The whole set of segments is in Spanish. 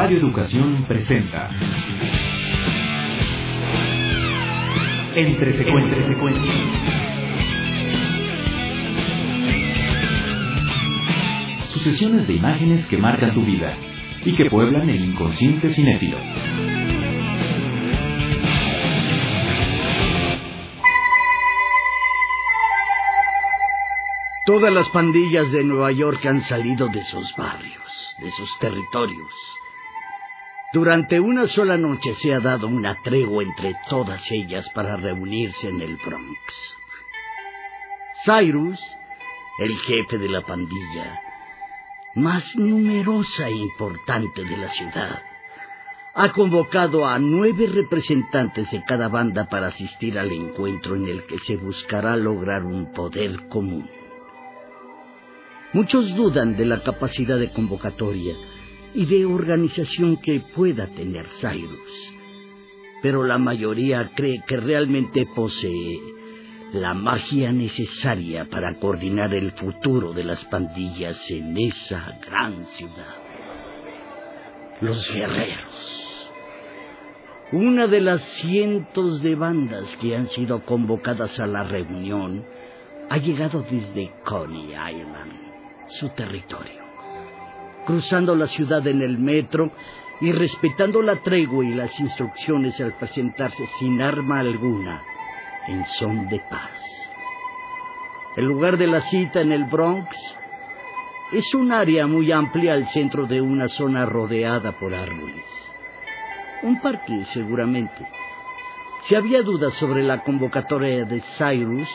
Radio Educación presenta Entre secuencias. Sucesiones de imágenes que marcan tu vida y que pueblan el inconsciente cinéfilo. Todas las pandillas de Nueva York han salido de sus barrios, de sus territorios. Durante una sola noche se ha dado una tregua entre todas ellas para reunirse en el Bronx. Cyrus, el jefe de la pandilla, más numerosa e importante de la ciudad, ha convocado a nueve representantes de cada banda para asistir al encuentro en el que se buscará lograr un poder común. Muchos dudan de la capacidad de convocatoria y de organización que pueda tener Cyrus, pero la mayoría cree que realmente posee la magia necesaria para coordinar el futuro de las pandillas en esa gran ciudad. Los guerreros. Una de las cientos de bandas que han sido convocadas a la reunión ha llegado desde Coney Island su territorio, cruzando la ciudad en el metro y respetando la tregua y las instrucciones al presentarse sin arma alguna en son de paz. El lugar de la cita en el Bronx es un área muy amplia al centro de una zona rodeada por árboles. Un parque, seguramente. Si había dudas sobre la convocatoria de Cyrus,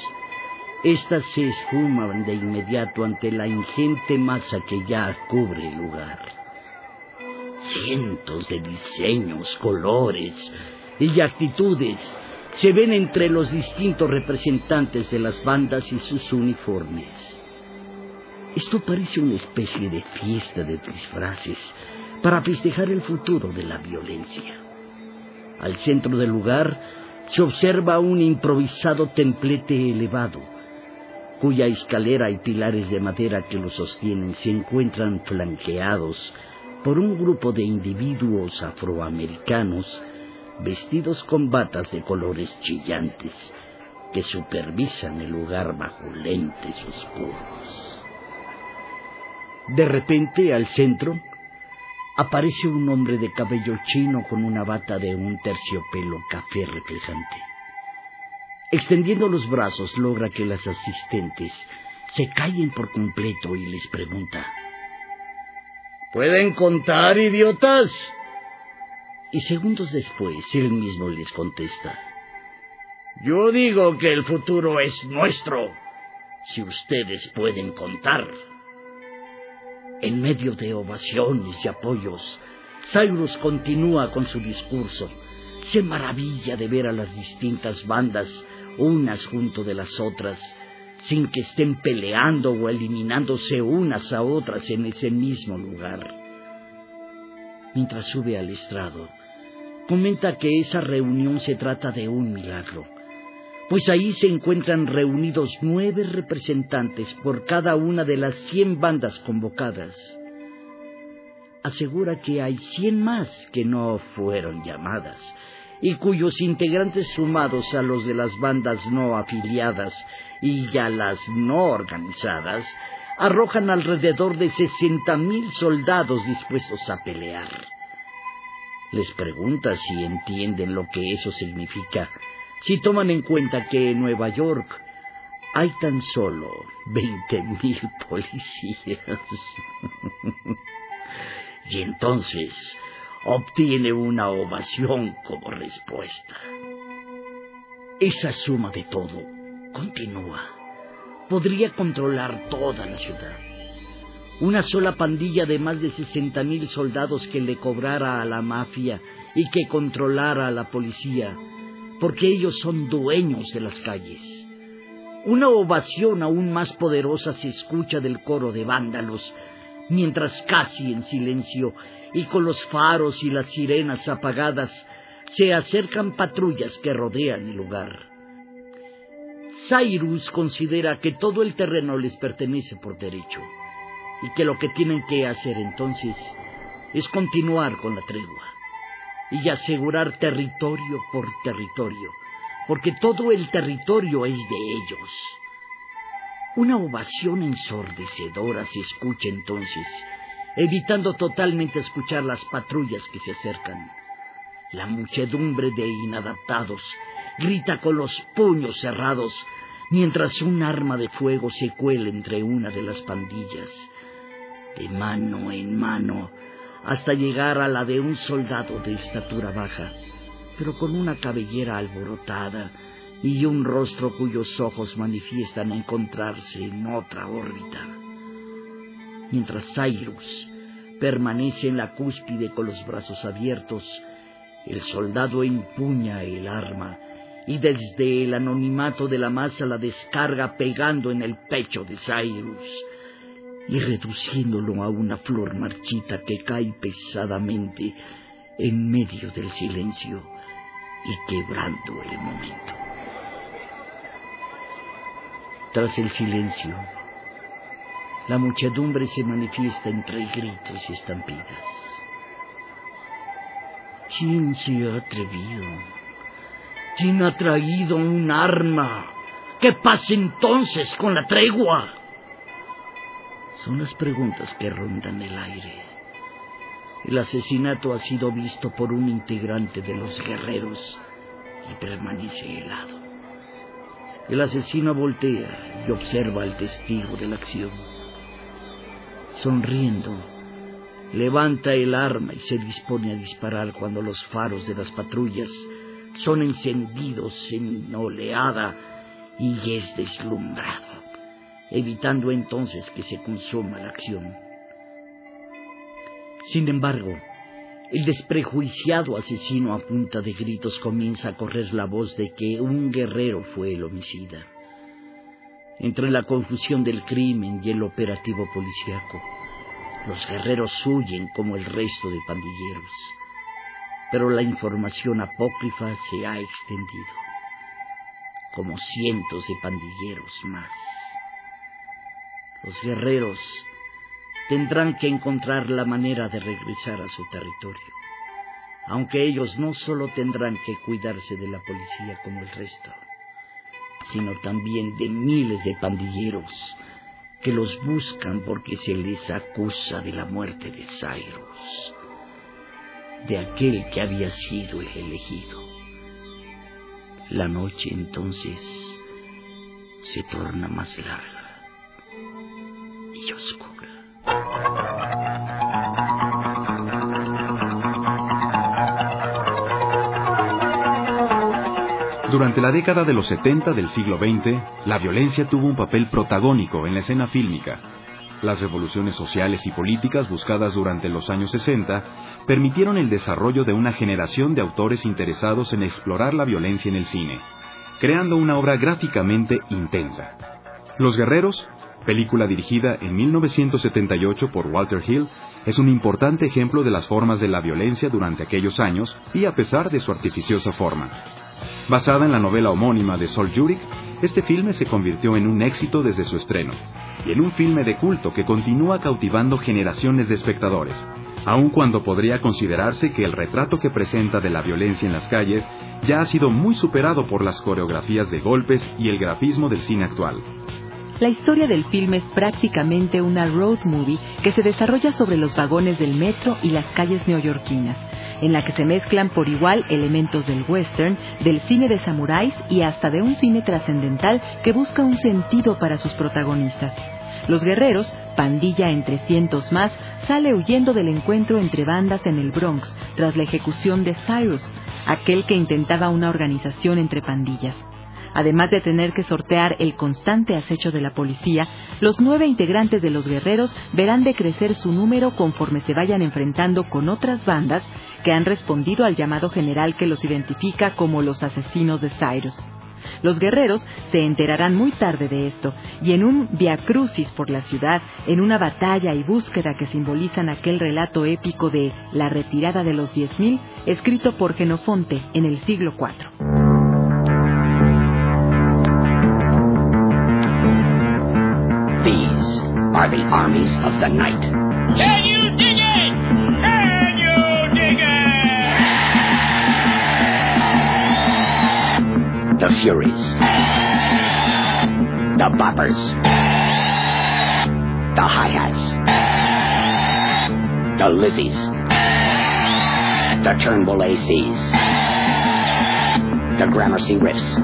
estas se esfuman de inmediato ante la ingente masa que ya cubre el lugar. Cientos de diseños, colores y actitudes se ven entre los distintos representantes de las bandas y sus uniformes. Esto parece una especie de fiesta de disfraces para festejar el futuro de la violencia. Al centro del lugar se observa un improvisado templete elevado cuya escalera y pilares de madera que lo sostienen se encuentran flanqueados por un grupo de individuos afroamericanos vestidos con batas de colores chillantes que supervisan el lugar bajo lentes oscuros. De repente, al centro, aparece un hombre de cabello chino con una bata de un terciopelo café reflejante. Extendiendo los brazos logra que las asistentes se callen por completo y les pregunta. ¿Pueden contar, idiotas? Y segundos después él mismo les contesta. Yo digo que el futuro es nuestro, si ustedes pueden contar. En medio de ovaciones y apoyos, Cyrus continúa con su discurso. Se maravilla de ver a las distintas bandas unas junto de las otras, sin que estén peleando o eliminándose unas a otras en ese mismo lugar. Mientras sube al estrado, comenta que esa reunión se trata de un milagro, pues ahí se encuentran reunidos nueve representantes por cada una de las cien bandas convocadas. Asegura que hay cien más que no fueron llamadas, y cuyos integrantes sumados a los de las bandas no afiliadas y a las no organizadas arrojan alrededor de sesenta mil soldados dispuestos a pelear. Les pregunta si entienden lo que eso significa, si toman en cuenta que en Nueva York hay tan solo veinte mil policías. y entonces obtiene una ovación como respuesta. Esa suma de todo continúa. Podría controlar toda la ciudad. Una sola pandilla de más de sesenta mil soldados que le cobrara a la mafia y que controlara a la policía, porque ellos son dueños de las calles. Una ovación aún más poderosa se escucha del coro de vándalos mientras casi en silencio y con los faros y las sirenas apagadas se acercan patrullas que rodean el lugar. Cyrus considera que todo el terreno les pertenece por derecho y que lo que tienen que hacer entonces es continuar con la tregua y asegurar territorio por territorio, porque todo el territorio es de ellos. Una ovación ensordecedora se escucha entonces, evitando totalmente escuchar las patrullas que se acercan. La muchedumbre de inadaptados grita con los puños cerrados, mientras un arma de fuego se cuela entre una de las pandillas. De mano en mano, hasta llegar a la de un soldado de estatura baja, pero con una cabellera alborotada y un rostro cuyos ojos manifiestan encontrarse en otra órbita. Mientras Cyrus permanece en la cúspide con los brazos abiertos, el soldado empuña el arma y desde el anonimato de la masa la descarga pegando en el pecho de Cyrus y reduciéndolo a una flor marchita que cae pesadamente en medio del silencio y quebrando el momento. Tras el silencio, la muchedumbre se manifiesta entre gritos y estampidas. ¿Quién se ha atrevido? ¿Quién ha traído un arma? ¿Qué pasa entonces con la tregua? Son las preguntas que rondan el aire. El asesinato ha sido visto por un integrante de los guerreros y permanece helado. El asesino voltea y observa al testigo de la acción. Sonriendo, levanta el arma y se dispone a disparar cuando los faros de las patrullas son encendidos en oleada y es deslumbrado evitando entonces que se consuma la acción. Sin embargo, el desprejuiciado asesino a punta de gritos comienza a correr la voz de que un guerrero fue el homicida. Entre la confusión del crimen y el operativo policíaco, los guerreros huyen como el resto de pandilleros, pero la información apócrifa se ha extendido, como cientos de pandilleros más. Los guerreros tendrán que encontrar la manera de regresar a su territorio, aunque ellos no solo tendrán que cuidarse de la policía como el resto, sino también de miles de pandilleros que los buscan porque se les acusa de la muerte de Cyrus, de aquel que había sido el elegido. La noche entonces se torna más larga Durante la década de los 70 del siglo XX, la violencia tuvo un papel protagónico en la escena fílmica. Las revoluciones sociales y políticas buscadas durante los años 60 permitieron el desarrollo de una generación de autores interesados en explorar la violencia en el cine, creando una obra gráficamente intensa. Los Guerreros película dirigida en 1978 por Walter Hill, es un importante ejemplo de las formas de la violencia durante aquellos años y a pesar de su artificiosa forma. Basada en la novela homónima de Sol Jurek, este filme se convirtió en un éxito desde su estreno, y en un filme de culto que continúa cautivando generaciones de espectadores, aun cuando podría considerarse que el retrato que presenta de la violencia en las calles ya ha sido muy superado por las coreografías de golpes y el grafismo del cine actual. La historia del filme es prácticamente una road movie que se desarrolla sobre los vagones del metro y las calles neoyorquinas, en la que se mezclan por igual elementos del western, del cine de samuráis y hasta de un cine trascendental que busca un sentido para sus protagonistas. Los guerreros, pandilla entre cientos más, sale huyendo del encuentro entre bandas en el Bronx tras la ejecución de Cyrus, aquel que intentaba una organización entre pandillas. Además de tener que sortear el constante acecho de la policía, los nueve integrantes de los guerreros verán decrecer su número conforme se vayan enfrentando con otras bandas que han respondido al llamado general que los identifica como los asesinos de Cyrus. Los guerreros se enterarán muy tarde de esto, y en un viacrucis por la ciudad, en una batalla y búsqueda que simbolizan aquel relato épico de la retirada de los diez mil, escrito por Genofonte en el siglo IV. These are the armies of the night. Furies, the Boppers, the Hi-Hats, the Lizzies, the Turnbull ACs, the Gramercy Riffs.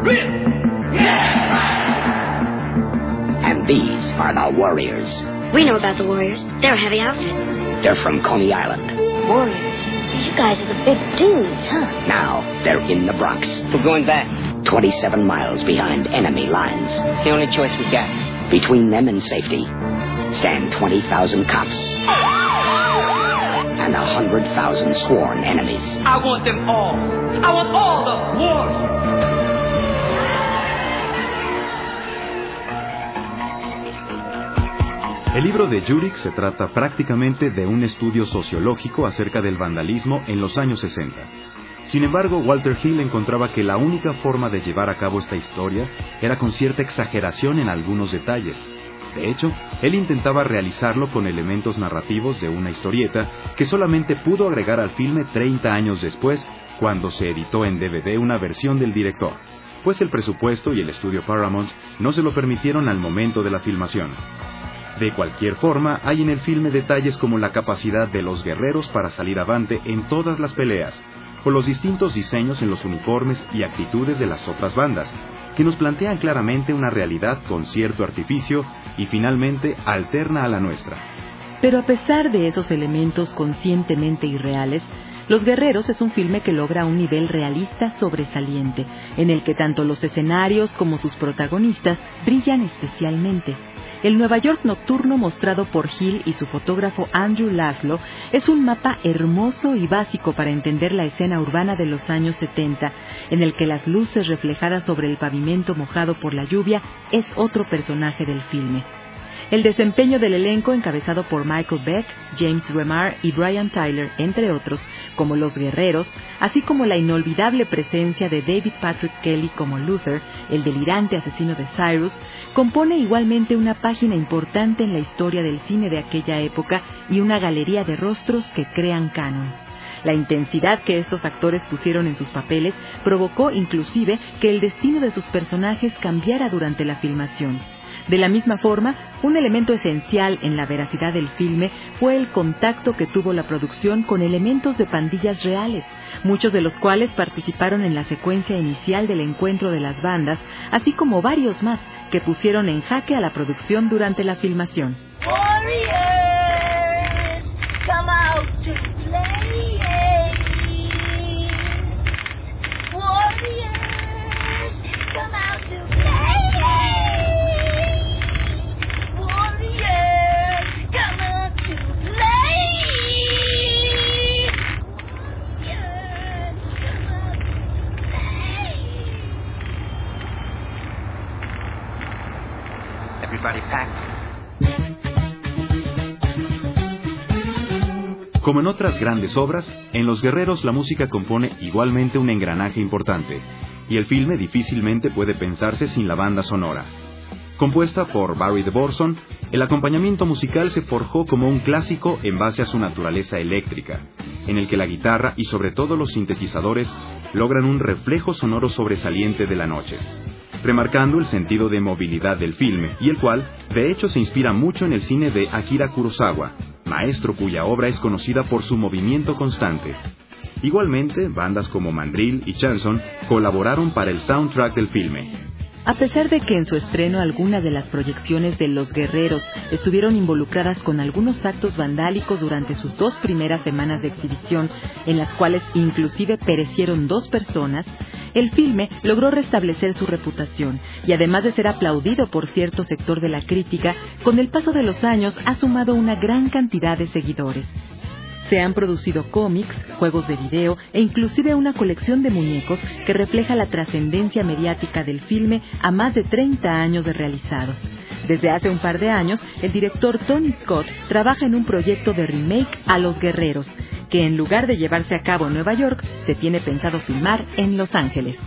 And these are the Warriors. We know about the Warriors. They're a heavy outfit. They're from Coney Island. Warriors. You guys are the big dudes, huh? Now they're in the Bronx, We're going back. 27 miles behind enemy lines. It's the only choice we got. Between them and safety stand 20,000 cops and 100,000 sworn enemies. I want them all. I want all the warriors. El libro de Jurek se trata prácticamente de un estudio sociológico acerca del vandalismo en los años 60. Sin embargo, Walter Hill encontraba que la única forma de llevar a cabo esta historia era con cierta exageración en algunos detalles. De hecho, él intentaba realizarlo con elementos narrativos de una historieta que solamente pudo agregar al filme 30 años después, cuando se editó en DVD una versión del director, pues el presupuesto y el estudio Paramount no se lo permitieron al momento de la filmación. De cualquier forma, hay en el filme detalles como la capacidad de los guerreros para salir avante en todas las peleas, o los distintos diseños en los uniformes y actitudes de las otras bandas, que nos plantean claramente una realidad con cierto artificio y finalmente alterna a la nuestra. Pero a pesar de esos elementos conscientemente irreales, Los Guerreros es un filme que logra un nivel realista sobresaliente, en el que tanto los escenarios como sus protagonistas brillan especialmente. El Nueva York nocturno mostrado por Hill y su fotógrafo Andrew Laszlo es un mapa hermoso y básico para entender la escena urbana de los años 70, en el que las luces reflejadas sobre el pavimento mojado por la lluvia es otro personaje del filme. El desempeño del elenco, encabezado por Michael Beck, James Remar y Brian Tyler, entre otros, como los guerreros, así como la inolvidable presencia de David Patrick Kelly como Luther, el delirante asesino de Cyrus, compone igualmente una página importante en la historia del cine de aquella época y una galería de rostros que crean canon. La intensidad que estos actores pusieron en sus papeles provocó inclusive que el destino de sus personajes cambiara durante la filmación. De la misma forma, un elemento esencial en la veracidad del filme fue el contacto que tuvo la producción con elementos de pandillas reales, muchos de los cuales participaron en la secuencia inicial del encuentro de las bandas, así como varios más que pusieron en jaque a la producción durante la filmación. En otras grandes obras, en Los Guerreros la música compone igualmente un engranaje importante, y el filme difícilmente puede pensarse sin la banda sonora. Compuesta por Barry DeBorson, el acompañamiento musical se forjó como un clásico en base a su naturaleza eléctrica, en el que la guitarra y sobre todo los sintetizadores logran un reflejo sonoro sobresaliente de la noche, remarcando el sentido de movilidad del filme, y el cual, de hecho, se inspira mucho en el cine de Akira Kurosawa, maestro cuya obra es conocida por su movimiento constante. Igualmente, bandas como Mandrill y Chanson colaboraron para el soundtrack del filme. A pesar de que en su estreno algunas de las proyecciones de Los Guerreros estuvieron involucradas con algunos actos vandálicos durante sus dos primeras semanas de exhibición, en las cuales inclusive perecieron dos personas, el filme logró restablecer su reputación y además de ser aplaudido por cierto sector de la crítica, con el paso de los años ha sumado una gran cantidad de seguidores. Se han producido cómics, juegos de video e inclusive una colección de muñecos que refleja la trascendencia mediática del filme a más de 30 años de realizado. Desde hace un par de años, el director Tony Scott trabaja en un proyecto de remake a Los Guerreros, que en lugar de llevarse a cabo en Nueva York, se tiene pensado filmar en Los Ángeles.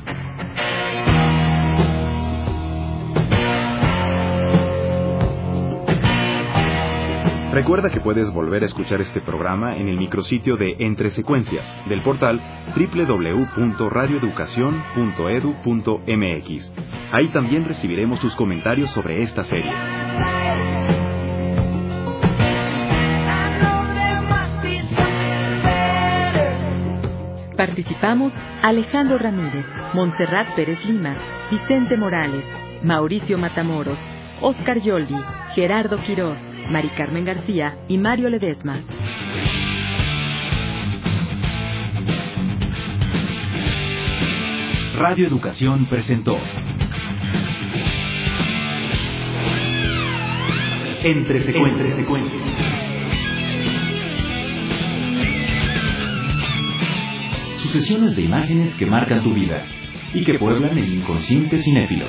Recuerda que puedes volver a escuchar este programa en el micrositio de Entre Secuencias del portal www.radioeducacion.edu.mx. Ahí también recibiremos tus comentarios sobre esta serie. Participamos Alejandro Ramírez, Montserrat Pérez Lima, Vicente Morales, Mauricio Matamoros, Oscar Yoldi, Gerardo Quirós, Mari Carmen García y Mario Ledesma. Radio Educación presentó Entre Secuencias. Sucesiones de imágenes que marcan tu vida y que pueblan el inconsciente cinéfilo.